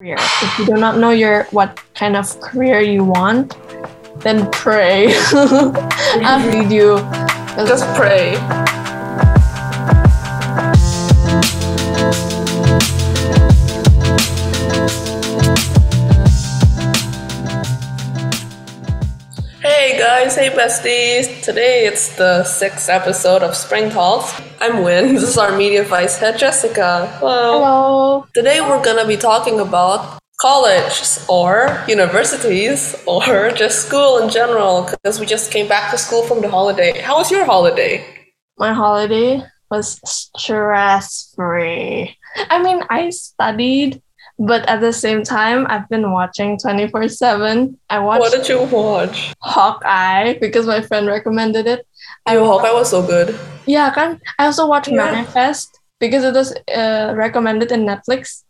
career. If you do not know your what kind of career you want, then pray. I'll lead you. Just pray. Hey besties! Today it's the sixth episode of Spring Talks. I'm Wyn. This is our media vice head, Jessica. Hello. Hello. Today we're gonna be talking about colleges or universities or just school in general because we just came back to school from the holiday. How was your holiday? My holiday was stress free. I mean, I studied, but at the same time, I've been watching 24 7. I watched What did you watch? Hawkeye because my friend recommended it. I Hawkeye was so good. Yeah, kan? I also watched Yeah. Manifest because it was uh, recommended in Netflix.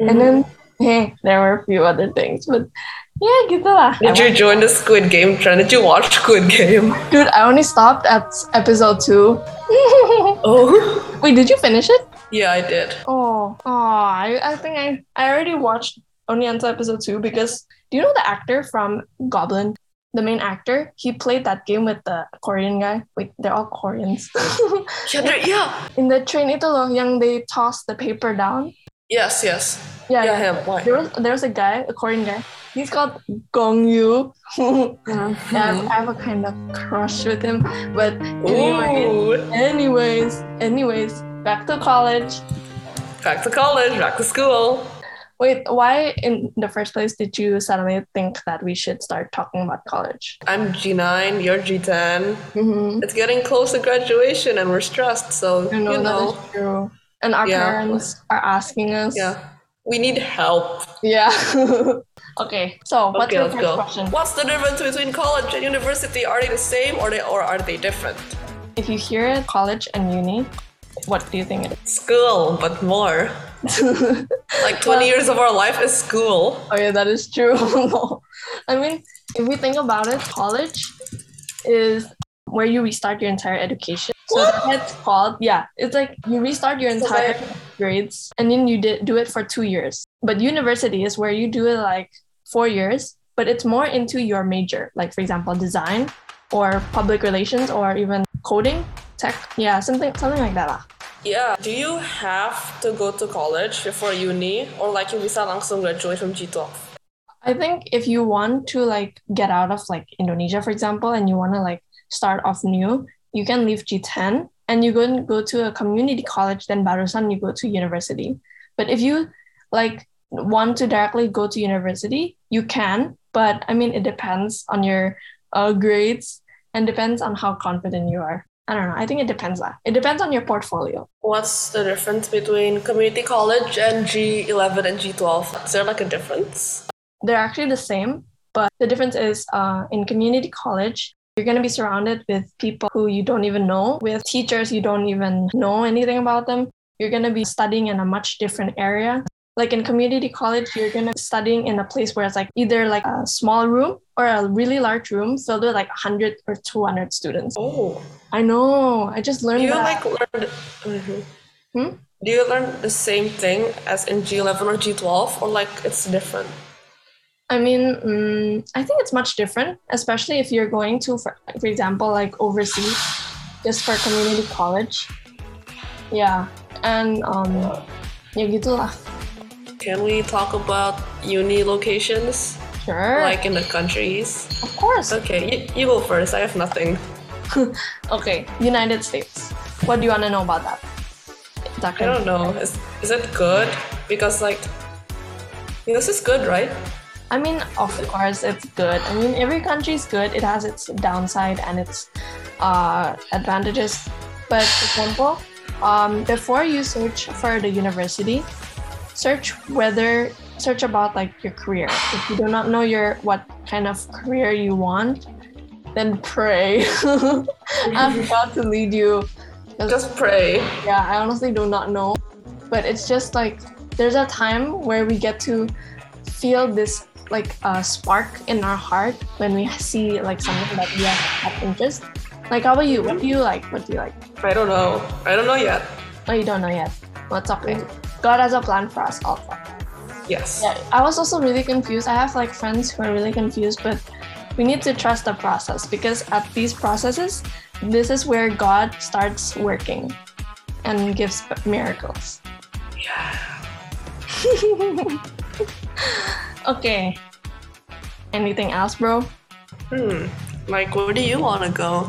Mm-hmm. And then, hey, there were a few other things. But yeah, gitu lah. Did you join the Squid Game trend? Did you watch Squid Game? Dude, I only stopped at episode two. Oh, Wait, did you finish it? Yeah, I did. Oh, oh, I, I think I, I already watched only until episode two because do you know the actor from Goblin? The main actor, he played that game with the Korean guy. Wait, they're all Koreans. Yeah, yeah. In the train itu loh, yang they toss the paper down. Yes, yes. Yeah, Yeah, yeah. him. Why? There was there was a guy, a Korean guy. He's called Gong Yu. yeah, I have, I have a kind of crush with him. But anyways, Ooh. anyways, anyways, back to college. Back to college, back to school. Wait, why in the first place did you suddenly think that we should start talking about college? I'm G9, you're G10. Mm-hmm. It's getting close to graduation and we're stressed, so I know, you know, that is true. And our Yeah. parents are asking us. yeah. We need help. Yeah. okay, so what's okay, your first go. question? What's the difference between college and university? Are they the same or they or are they different? If you hear college and uni, what do you think it is? School, but more. Like 20 years of our life is school. Oh yeah, that is true. I mean, if we think about it, college is where you restart your entire education. So that's called yeah. It's like you restart your entire grades, and then you did do it for two years. But university is where you do it like four years, but it's more into your major. Like for example, design, or public relations, or even coding, tech. Yeah, something something like that lah. Yeah. Do you have to go to college before uni or like you bisa langsung graduate from G12? I think if you want to like get out of like Indonesia, for example, and you want to like start off new, you can leave G10 and you go and go to a community college, then barusan you go to university. But if you like want to directly go to university, you can. But I mean, it depends on your uh, grades and depends on how confident you are. I don't know. I think it depends. It depends on your portfolio. What's the difference between community college and G11 and G12? Is there like a difference? they're actually the same, but the difference is uh, in community college, you're going to be surrounded with people who you don't even know, with teachers you don't even know anything about them. You're going to be studying in a much different area. Like in community college, you're going to be studying in a place where it's like either like a small room or a really large room filled with like 100 or 200 students. Oh. I know. I just Do learned you that. like learn Mhm. Hmm? Do you learn the same thing as in G11 or G12 or like it's different? I mean, mm, I think it's much different, especially if you're going to, for, for example, like overseas, just for community college. Yeah, and um, ya gitu lah. Can we talk about uni locations Sure. like in the countries? of course. Okay, you, you go first. I have nothing. Okay, United States. What do you want to know about that? I don't know. Is is it good? Because like this is good, right? I mean, of course, it's good. I mean, every country is good. It has its downside and its uh, advantages. But for example, um, before you search for the university, search whether search about like your career. If you do not know your what kind of career you want, then pray. I'm about to lead you. Just pray. yeah, I honestly do not know. But it's just like there's a time where we get to feel this like uh, spark in our heart when we see like something that we have, have interest. Like how about you? What do you like? What do you like? I don't know. I don't know yet. Oh, you don't know yet. Well, it's okay. God has a plan for us all. Yes. Yeah, I was also really confused. I have like friends who are really confused, but we need to trust the process because at these processes, this is where God starts working and gives miracles. Yeah. okay. Anything else, bro? Hmm. Like, where do you want to go?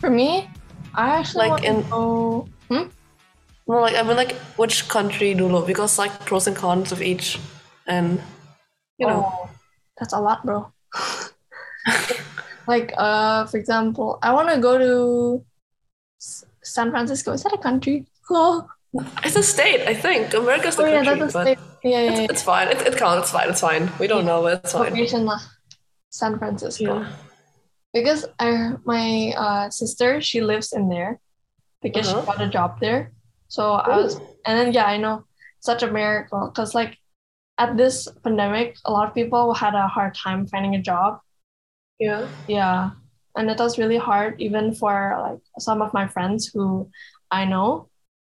For me, I actually Like want to in- go. Hmm? Well, like I mean, like which country do you dulu? Because like pros and cons of each, and you know. Oh, that's a lot, bro. like, uh, for example, I want to go to S- San Francisco. Is that a country? Oh, It's a state, I think. America's the oh yeah, country, that's a state. Yeah, yeah, it's, yeah. it's fine. It, it counts. It's fine. It's fine. We don't know, but it's fine. Lah. San Francisco. Yeah. Because I, my uh, sister, she lives in there because Uh-huh. she got a job there. So I was, and then yeah, I know, such a miracle. Because like at this pandemic, a lot of people had a hard time finding a job. Yeah. Yeah, and it was really hard even for like some of my friends who I know.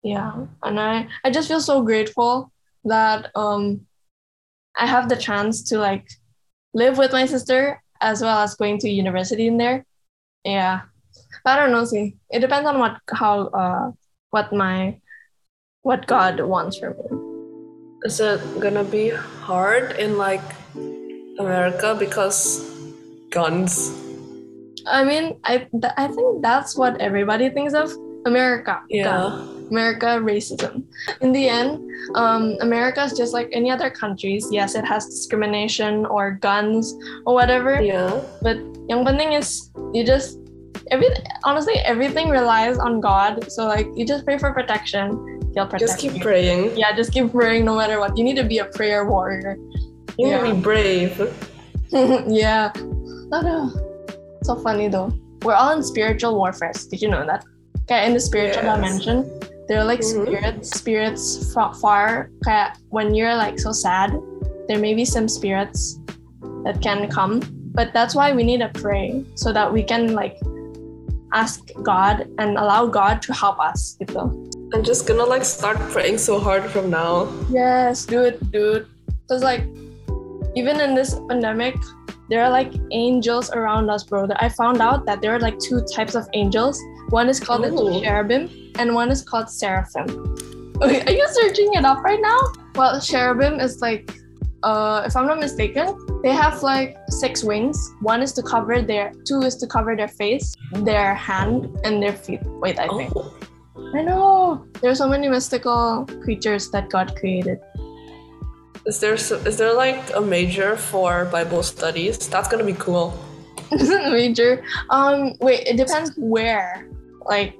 Yeah, and I I just feel so grateful that um I have the chance to like live with my sister as well as going to university in there. Yeah, but I don't know. See, it depends on what how uh what my what God wants from me. Is it gonna be hard in like America because guns? I mean, I th- I think that's what everybody thinks of America. Yeah. America racism. In the end, um, America is just like any other countries. Yes, it has discrimination or guns or whatever. Yeah. But yang penting is you just every honestly everything relies on God. So like you just pray for protection. He'll protect Just keep you. praying. Yeah, just keep praying no matter what. You need to be a prayer warrior. You Yeah. need to be brave. yeah. I know. So funny though. We're all in spiritual warfare. Did you know that? Okay, in the spiritual Yes. dimension, there are like Mhm. spirits, spirits fra- far. Kaya when you're like so sad, there may be some spirits that can come. But that's why we need to pray so that we can like ask God and allow God to help us. Gitu. I'm just gonna like start praying so hard from now. Yes, dude, dude. Because like, even in this pandemic, there are like angels around us, bro. I found out that there are like two types of angels. One is called the cherubim, and one is called seraphim. Okay, are you searching it up right now? Well, cherubim is like, uh, if I'm not mistaken, they have like six wings. One is to cover their, two is to cover their face, their hand, and their feet. Wait, I think. Oh. I know. There are so many mystical creatures that God created. Is there is there like a major for Bible studies? That's gonna be cool. major. Um, wait, it depends where. Like,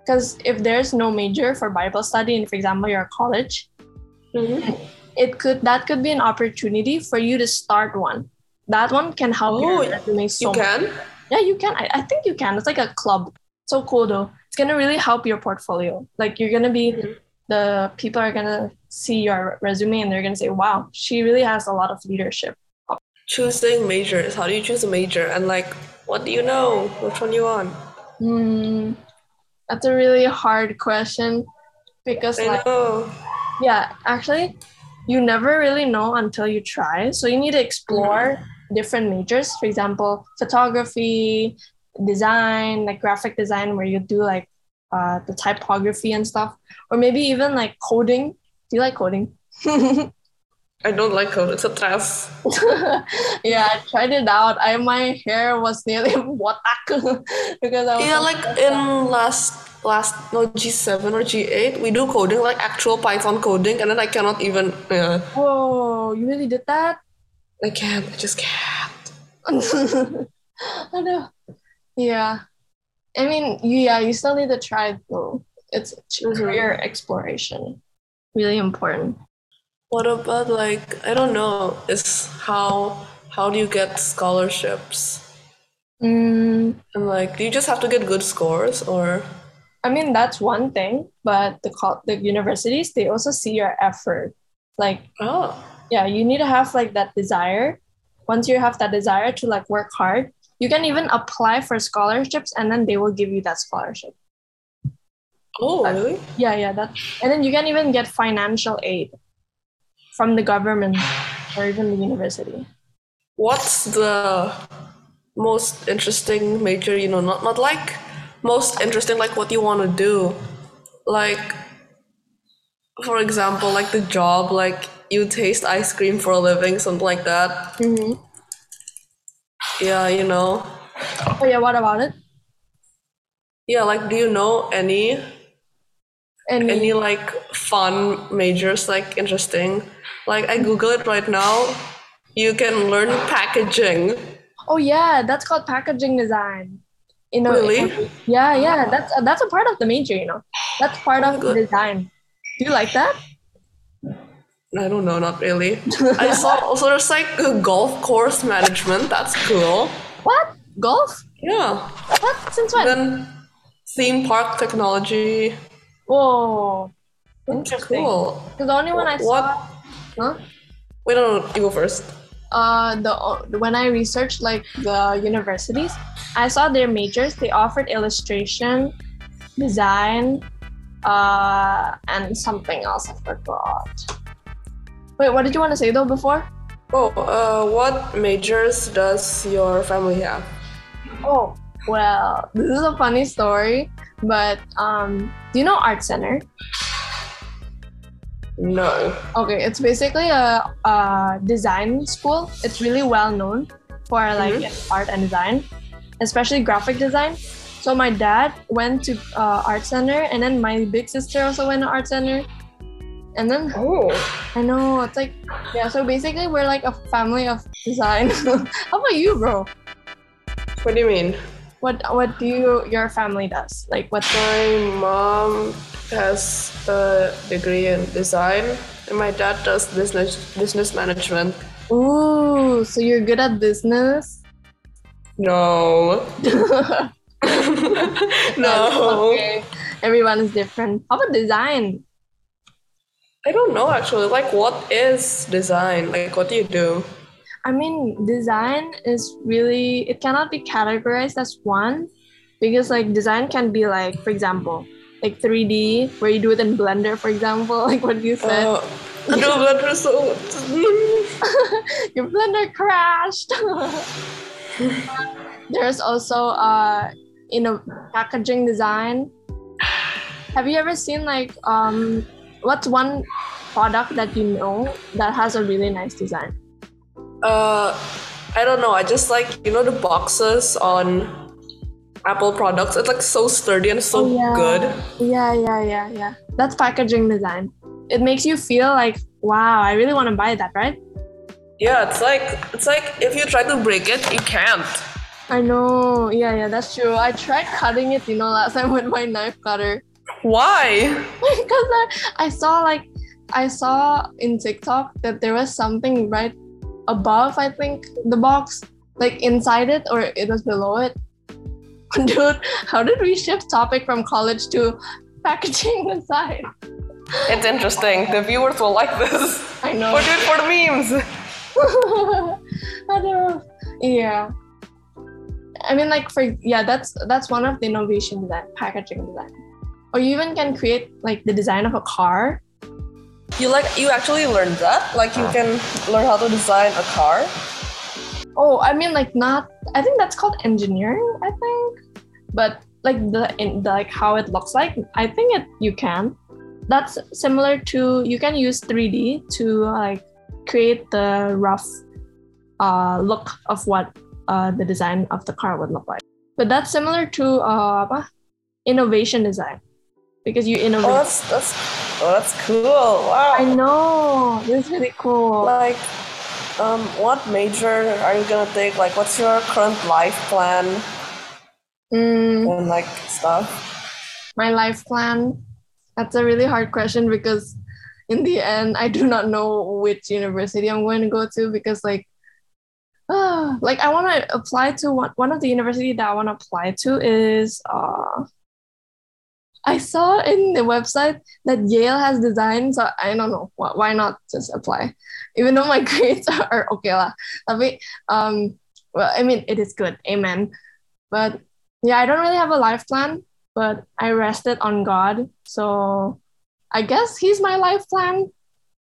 because if there's no major for Bible study, and for example, you're a college, Mhm. it could that could be an opportunity for you to start one. That one can help Oh, your resume so You much. can? Yeah, you can. I, I think you can. It's like a club. So cool though. It's gonna really help your portfolio. Like you're gonna be Mhm. the people are gonna see your resume and they're gonna say, "Wow, she really has a lot of leadership." Choosing majors. How do you choose a major? And like, what do you know? Which one you want? Hmm, that's a really hard question because, I like, know. yeah, actually, you never really know until you try. So you need to explore different majors. For example, photography, design, like graphic design, where you do like uh, the typography and stuff, or maybe even like coding. Do you like coding? I don't like code. It's a stress. yeah, I tried it out. I my hair was nearly botak because I was Yeah, like out. in last last no G seven or G eight, we do coding like actual Python coding, and then I cannot even. Yeah, Whoa, you really did that? I can't. I just can't. I know. Yeah. I mean, yeah, you still need to try though. It's career exploration. Really important. What about like I don't know? Is how how do you get scholarships? Mm, And like, do you just have to get good scores, or I mean, that's one thing, but the the universities they also see your effort. Like, oh, yeah, you need to have like that desire. Once you have that desire to like work hard, you can even apply for scholarships, and then they will give you that scholarship. oh, really? Yeah, yeah, that, and then you can even get financial aid. from the government or even the university. What's the most interesting major? You know, not not like most interesting, like what you want to do, like for example, like the job, like you taste ice cream for a living, something like that. Mm-hmm. Yeah, you know. Oh. oh yeah, what about it? Yeah, like do you know any And any like fun majors like interesting? Like I Google it right now. You can learn packaging. oh yeah, that's called packaging design. You know, Really? yeah, yeah, that's that's a part of the major. You know, that's part Oh, of good. design. Do you like that? I don't know, not really. I saw also there's like a golf course management. That's cool. What golf? Yeah. What since when? Then theme park technology. Whoa, interesting. Cool. Because the only one I What? saw, huh? Wait, no, no, you go first. uh the when I researched like the universities, I saw their majors. They offered illustration, design, uh, and something else. I forgot. Wait, what did you want to say though before? Oh, uh, what majors does your family have? Oh, well, this is a funny story, but um, do you know Art Center? No. Okay, it's basically a, a design school. It's really well known for like art and design, especially graphic design. So my dad went to uh, art center, and then my big sister also went to art center. And then Oh. I know it's like yeah. So basically, we're like a family of design. How about you, bro? What do you mean? What what do you your family does? Like what? My mom has a degree in design, and my dad does business business management. Ooh, so you're good at business. No. no. Okay. Everyone is different. How about design? I don't know actually. Like, what is design? Like, what do you do? I mean, design is really, it cannot be categorized as one because, like, design can be, like, for example, like 3D, where you do it in Blender, for example, like what you said. Uh, no, Blender so. Your Blender crashed. There's also, uh, you know, packaging design. Have you ever seen, like, um, what's one product that you know that has a really nice design? Uh, I don't know. I just like you know the boxes on Apple products. It's like so sturdy and so Oh, yeah. good. Yeah, yeah, yeah, yeah. That's packaging design. It makes you feel like, wow, I really want to buy that, right? Yeah, it's like it's like if you try to break it, you can't. I know. Yeah, yeah, that's true. I tried cutting it, you know, last time with my knife cutter. Why? because I, I saw like I saw in TikTok that there was something right above, I think, the box, like inside it or it was below it. Dude, how did we shift topic from college to packaging design? It's interesting. The viewers will like this. I know. We're doing it for the memes. I know. Yeah. I mean, like for yeah, that's that's one of the innovation that packaging design. Or you even can create like the design of a car. You like you actually learned that? Like you can learn how to design a car? Oh, I mean, like not. I think that's called engineering. I think, but like the, in, the like how it looks like, I think it you can. That's similar to you can use 3D to like create the rough uh, look of what uh, the design of the car would look like. But that's similar to uh, innovation design because you innovate. Oh, that's that's oh, that's cool. Wow. I know this is really cool. Like, um, what major are you gonna take? Like, what's your current life plan Mm. and like stuff? my life plan that's a really hard question because in the end i do not know which university i'm going to go to because like uh, like i want to apply to one, one of the university that i want to apply to is uh i saw in the website that yale has design so i don't know why, why not just apply even though my grades are okay lah tapi um well i mean it is good amen but yeah i don't really have a life plan but I rested on God. So I guess He's my life plan.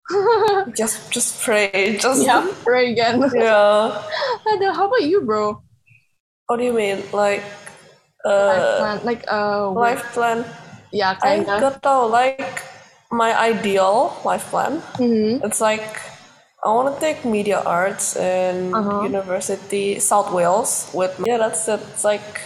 Just just pray. Just yeah, pray again. yeah. How about you, bro? What do you mean? Like Life uh plan, like uh, life plan? Yeah, I kind of. got though like my ideal life plan. hmm It's like I want to take media arts in Uh-huh. University South Wales with yeah that's it. It's like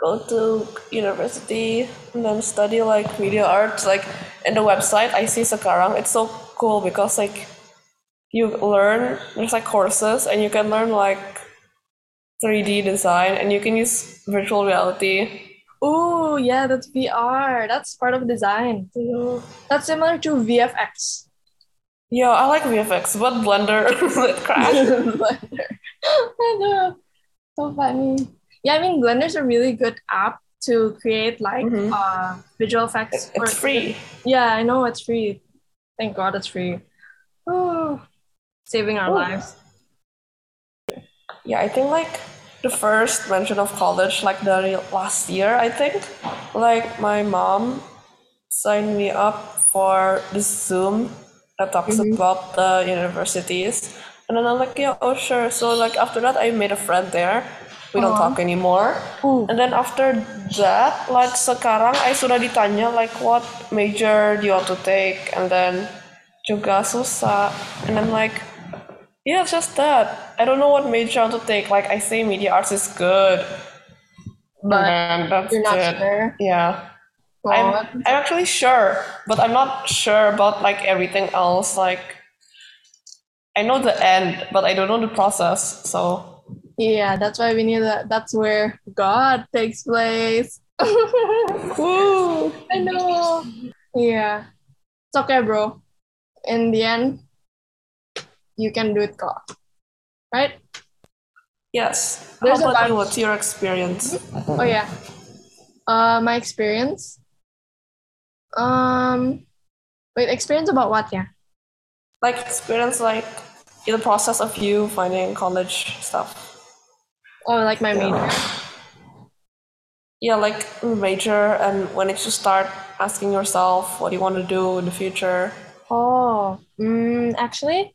go to university and then study like media arts. Like in the website I see sekarang it's so cool because like you learn there's like courses and you can learn like 3D design and you can use virtual reality. Oh, yeah, that's VR. That's part of design. That's similar to VFX. Yeah, I like VFX, but Blender crashed. Blender. I know. So funny. Yeah, I mean, Blender's a really good app to create like Mhm. uh, visual effects. It's for- free. Yeah, I know it's free. Thank God it's free. Oh, saving our Oh. lives. Yeah, I think like the first mention of college, like the last year, I think, like my mom signed me up for this Zoom that talks mm-hmm. about the universities. And then I'm like, yeah, oh sure. So like after that, I made a friend there. We don't talk anymore. Ooh. And then after that, like sekarang I sudah ditanya like what major do you want to take, and then juga susah. And I'm like, yeah, it's just that. I don't know what major I want to take. Like I say, media arts is good, But and that's you're not it. sure. Yeah, Oh, I'm I'm actually sure, but I'm not sure about like everything else. Like I know the end, but I don't know the process. So yeah, that's why we need that. That's where God takes place. woo. I know. Yeah. It's okay, bro. In the end, you can do it, God. Right? Yes. There's How about you? What's your experience? Oh yeah. Uh my experience. Um wait, experience about what, yeah? Like experience, like in the process of you finding college stuff. Oh like my major. Yeah, like major and when did you start asking yourself what do you want to do in the future? Oh, mm, actually,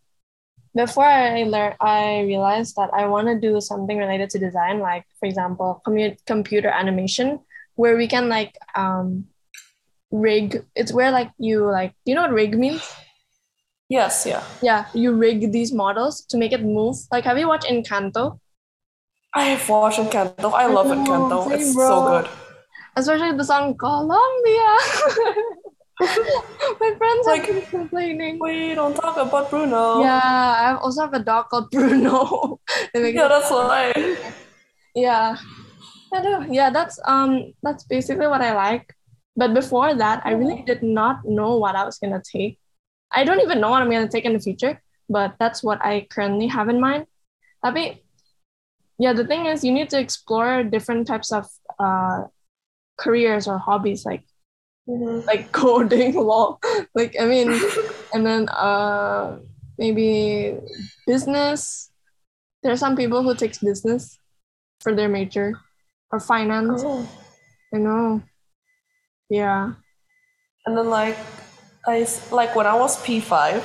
before I learned, I realized that I want to do something related to design, like for example, commu- computer animation, where we can like um rig. It's where like you like, do you know what rig means? Yes, yeah. Yeah, you rig these models to make it move. Like, have you watched Encanto? I have watched Encanto. I love know, Encanto. It's bro. so good. Especially the song Colombia. My friends Like- have complaining. We don't talk about Bruno. Yeah, I also have a dog called Bruno. Yeah, that's why. yeah. I know. Yeah, that's um that's basically what I like. But before that, I really did not know what I was gonna take. I don't even know what I'm gonna take in the future, but that's what I currently have in mind. Tapi, yeah, the thing is you need to explore different types of uh careers or hobbies like Mhm. like coding law like i mean and then uh maybe business there are some people who takes business for their major or finance Oh. i know yeah And then like i like when I was P5,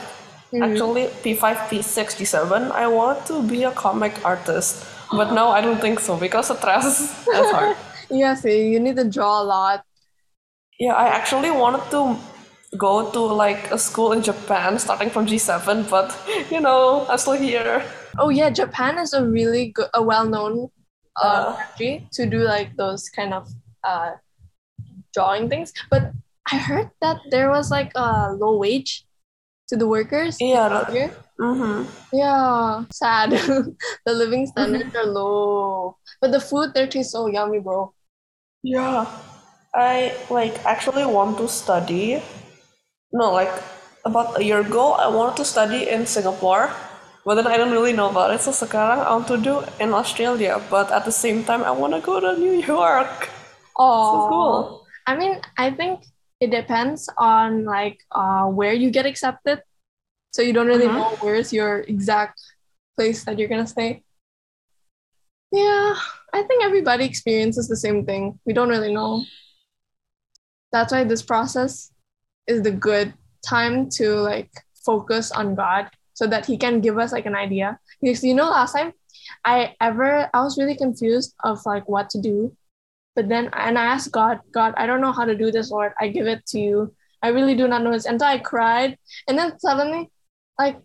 Mhm. actually P5, P6, P7, I want to be a comic artist. But no I don't think so because the stress that's hard. yeah see you need to draw a lot Yeah, I actually wanted to go to like a school in Japan starting from G7, but you know, I'm still here. oh yeah japan is a really good a well-known uh, Uh. country to do like those kind of uh drawing things but i heard that there was like a low wage to the workers Yeah, that- here Mm-hmm. Yeah, sad. the living standards are low, but the food there tastes so yummy, bro. Yeah, I like actually want to study. No, like about a year ago, I wanted to study in Singapore, but then I don't really know about it. So sekarang I want to do in Australia, but at the same time, I want to go to New York. Oh, cool. I mean, I think it depends on like uh where you get accepted. So you don't really Mhm. know where's your exact place that you're gonna stay. Yeah, I think everybody experiences the same thing. We don't really know. That's why this process is the good time to like focus on God so that He can give us like an idea. Because you know, last time I ever I was really confused of like what to do, but then and I asked God, God, I don't know how to do this, Lord. I give it to you. I really do not know this. And so I cried, and then suddenly, like,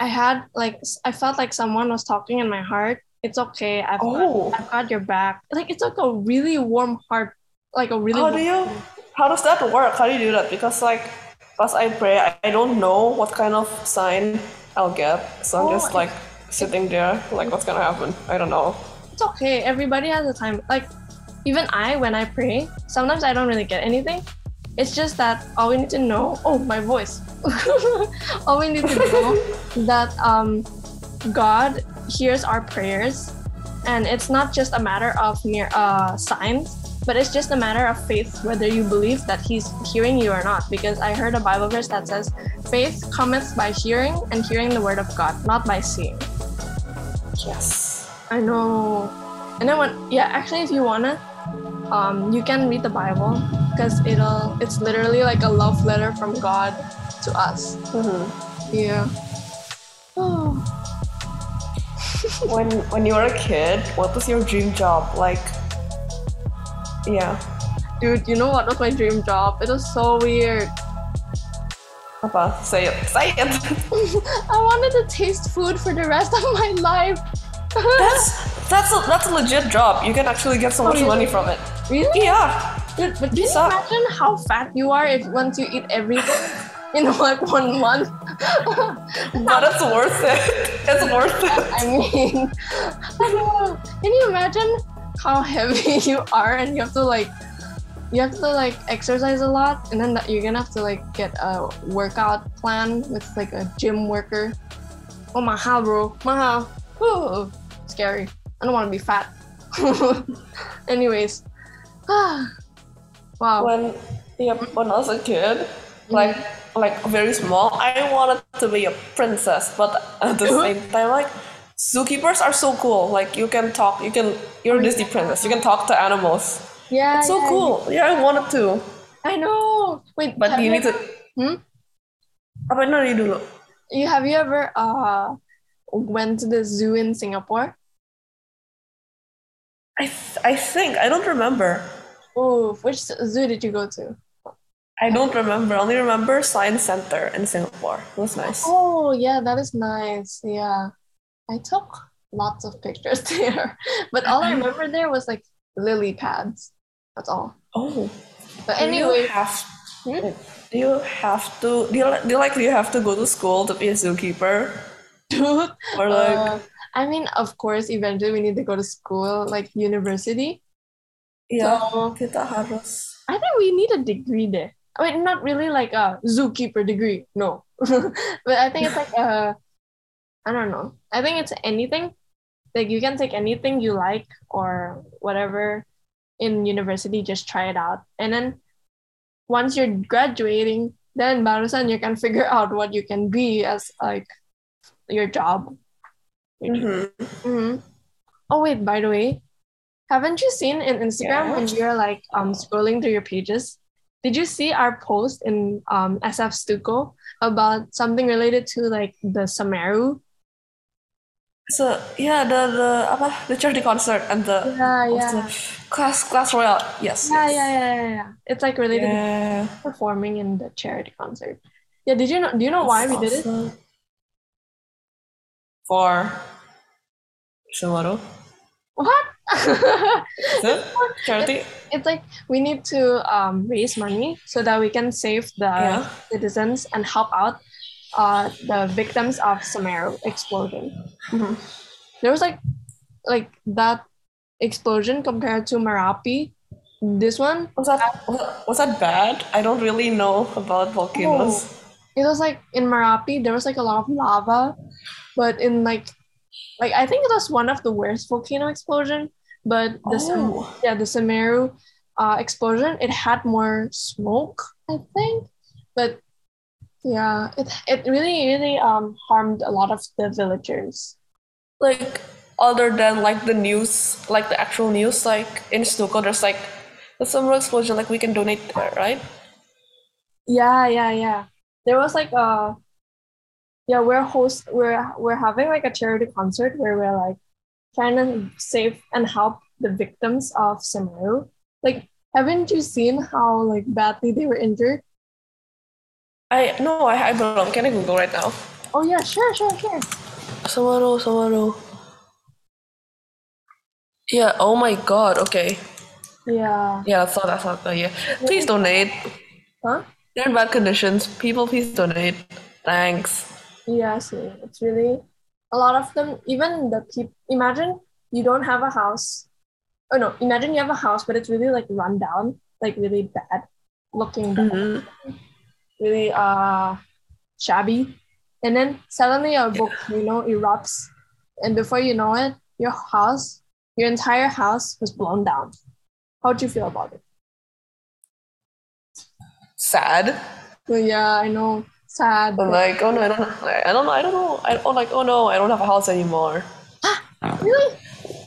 I had like I felt like someone was talking in my heart. It's okay. I've, Oh. got, I've got your back. Like it's like a really warm heart, like a really. How do you? How does that work? How do you do that? Because like, as I pray, I, I don't know what kind of sign I'll get. So I'm Oh, just like sitting there, like, what's gonna happen? I don't know. it's okay. Everybody has a time. Like, even I, when I pray, sometimes I don't really get anything. It's just that all we need to know. Oh, my voice. all we need to know that um, God hears our prayers, and it's not just a matter of mere uh, signs, but it's just a matter of faith, whether you believe that He's hearing you or not. Because I heard a Bible verse that says, "Faith cometh by hearing, and hearing the word of God, not by seeing." Yes. I know. And then when yeah, actually if you wanna, um, you can read the Bible because it'll it's literally like a love letter from God to us. mm-hmm. Yeah. Oh. when when you were a kid, what was your dream job? Like, yeah, Dude, you know what was my dream job? It was so weird. apa? Say it. Say it. I wanted to taste food for the rest of my life. that's that's a that's a legit job. You can actually get so Oh, much really? money from it. really? Yeah. Dude, but can you imagine how fat you are if once you eat everything in like one month? But it's worth it. It's worth it. I mean, I. Can you imagine how heavy you are and you have to like, you have to like exercise a lot, and then that you're gonna have to like get a workout plan with like a gym worker. Oh my mahal, bro, mahal. Ooh, scary. I don't want to be fat. Anyways, wow. When yeah, when I was a kid, like mm. like very small, I wanted to be a princess, but at the same time, like zookeepers are so cool. Like you can talk, you can you're a Disney princess. You can talk to animals. yeah, It's so yeah, cool. Yeah, I wanted to. I know. Wait, But you need to. Hmm? Apa ini dulu? You have you ever uh went to the zoo in Singapore? I th- I think I don't remember. Oh, which zoo did you go to? I don't remember. I only remember Science Center in Singapore. It was nice. Oh, yeah, that is nice. Yeah. I took lots of pictures there. But all I remember there was like lily pads. That's all. Oh. But Do you anyway, have Hmm? do you have to do you, do you like do you have to go to school to be a zookeeper dude, or like uh, I mean, of course, eventually we need to go to school, like university. ya So kita harus I think we need a degree there. I mean, not really like a zookeeper degree, no. but I think it's like a, I don't know. I think it's anything. Like you can take anything you like or whatever in university, just try it out. And then once you're graduating, then barusan you can figure out what you can be as like your job. Mhm. hmm Oh wait, by the way, haven't you seen in Instagram when you're like um scrolling through your pages? Did you see our post in um SF Stuco about something related to like the Semeru? So yeah the the apa the charity concert and the Yeah, yeah. the class class royale yes Yeah, yes. yeah, yeah, yeah, yeah. It's like related yeah to performing in the charity concert. Yeah, did you know do you know why we did it? For Semeru What? it charity it's like we need to um, raise money so that we can save the Yeah. citizens and help out uh, the victims of Semeru explosion. Mhm. There was like like that explosion compared to Merapi. This one, was that was that bad I don't really know about volcanoes it was like in Merapi there was like a lot of lava, but in like like I think it was one of the worst volcano explosion. But the Sam- Oh. yeah the Semeru uh, explosion it had more smoke I think, but yeah it it really really um harmed a lot of the villagers. like other than like the news, like the actual news, like in Stuco, there's like the Semeru explosion, like we can donate right? Yeah yeah yeah. there was like a yeah we're host we're we're having like a charity concert where we're like trying to save and help the victims of Semeru. Like, haven't you seen how like badly they were injured? I no, I I don't. Can I Google right now? Oh yeah, sure, sure, sure. Semeru, Semeru. Yeah. Oh my God. Okay. Yeah. Yeah, that's not that's not yeah. Please donate. Huh? They're in bad conditions. People, please donate. Thanks. Yeah, see, it's really a lot of them. Even the people. Imagine you don't have a house. Oh no! Imagine you have a house, but it's really like run down, like really bad looking, bad, Mhm. Really uh shabby. And then suddenly a volcano erupts, and before you know it, your house, your entire house, was blown down. How'd you feel about it? Sad. So yeah, I know, sad. I'm but- like, oh no, I don't. I don't know. I don't know. I don't like. Oh no, I don't have a house anymore. really?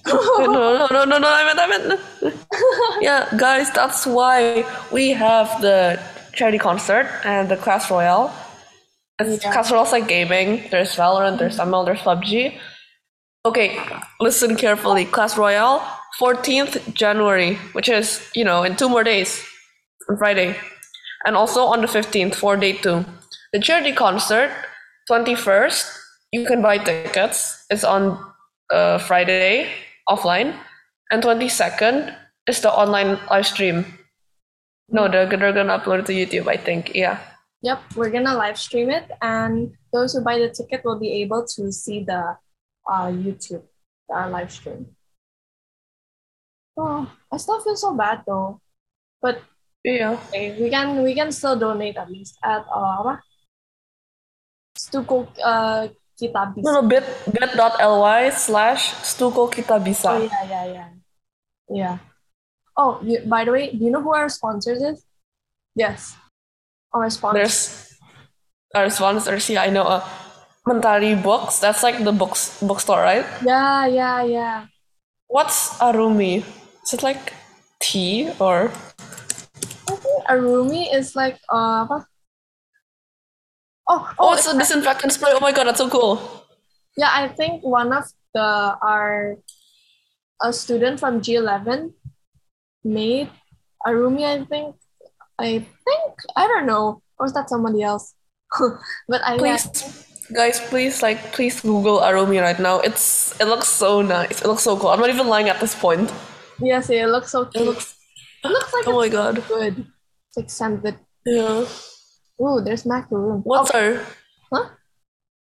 no, no, no, no, no. I meant, I meant. yeah, guys, that's why we have the charity concert and the Clash Royale. It's, Yeah. Clash Royale's like gaming. There's Valorant, there's ML, there's PUBG. Okay, listen carefully. Clash Royale, 14th January, which is, you know, in two more days, on Friday. And also on the 15th for day two. The charity concert, 21st, you can buy tickets. It's on uh, Friday, offline. And 22nd is the online live stream. No, they're, they're gonna upload it to YouTube, I think. Yeah. Yep, we're gonna live stream it, and those who buy the ticket will be able to see the uh, YouTube uh, live stream. Oh, I still feel so bad though, but Yeah. okay, we can we can still donate at least at uh? Stuco uh, kita bisa. No, no, bit, bit.ly slash stuco kita Oh yeah, yeah, yeah, yeah. Oh, you, by the way, do you know who our sponsors is? Yes, our sponsors. There's our sponsors, yeah, I know. Uh, Mentari Books, that's like the books bookstore, right? Yeah, yeah, yeah. What's Arumi? Is it like tea or I think Arumi is like uh apa? Oh, oh, oh, it's a disinfectant spray. Oh my god, that's so cool. yeah. I think one of the our a student from G11 made Arumi. I think. I think I don't know. Or is that somebody else? but I Please, guys, please, like, please Google Arumi right now. It's it looks so nice. It looks so cool. I'm not even lying at this point. yes, it looks so It looks. It looks like Oh my god. good. It's like scented. Yeah. Ooh, there's macaroon. What's oh, our huh?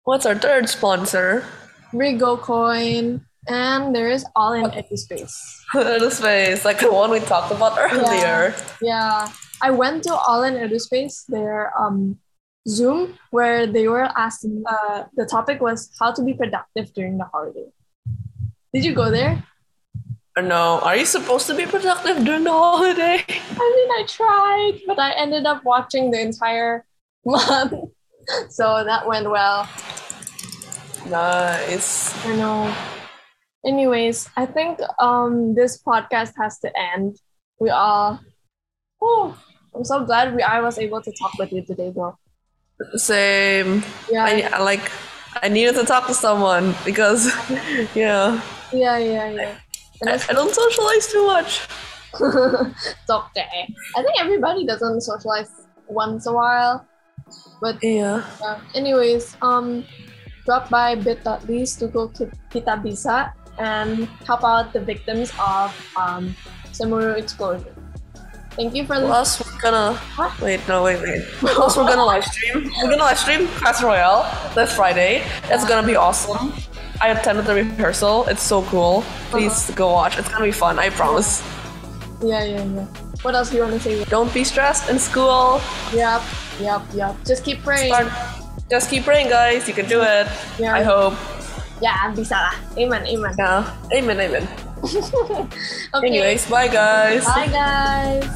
What's our third sponsor? Rigo coin, and there is all in Eduspace. the space, like the one we talked about earlier. Yeah, I went to All in Eduspace, their um Zoom, where they were asking. Uh, the topic was how to be productive during the holiday. Did you go there? No, are you supposed to be productive during the holiday? I mean, I tried, but I ended up watching the entire month, so that went well. Nice. I know. Anyways, I think um this podcast has to end. We are Oh, I'm so glad we I was able to talk with you today, bro. Same. Yeah, I I, like. I needed to talk to someone because, yeah, yeah, yeah, yeah. And I, it's, I don't socialize too much. it's okay. I think everybody doesn't socialize once a while, but Yeah. yeah. Anyways, um, drop by bit.ly to go kita bisa and help out the victims of um Semeru explosion. Thank you for listening. Plus, we're gonna What? wait. No, wait, wait. Plus, we're gonna live stream. We're gonna live stream Clash Royale this Friday. It's gonna be awesome. I attended the rehearsal. It's so cool. Please go watch. It's gonna be fun. I promise. Yeah, yeah, yeah. What else do you want to say? Don't be stressed in school. Yep, yep, yep. Just keep praying. Start. Just keep praying, guys. You can do it. Yeah. I hope. Yeah, bisa lah. Amen, amen. Yeah. Amen. Amen. okay. Anyways, bye, guys. Bye, guys.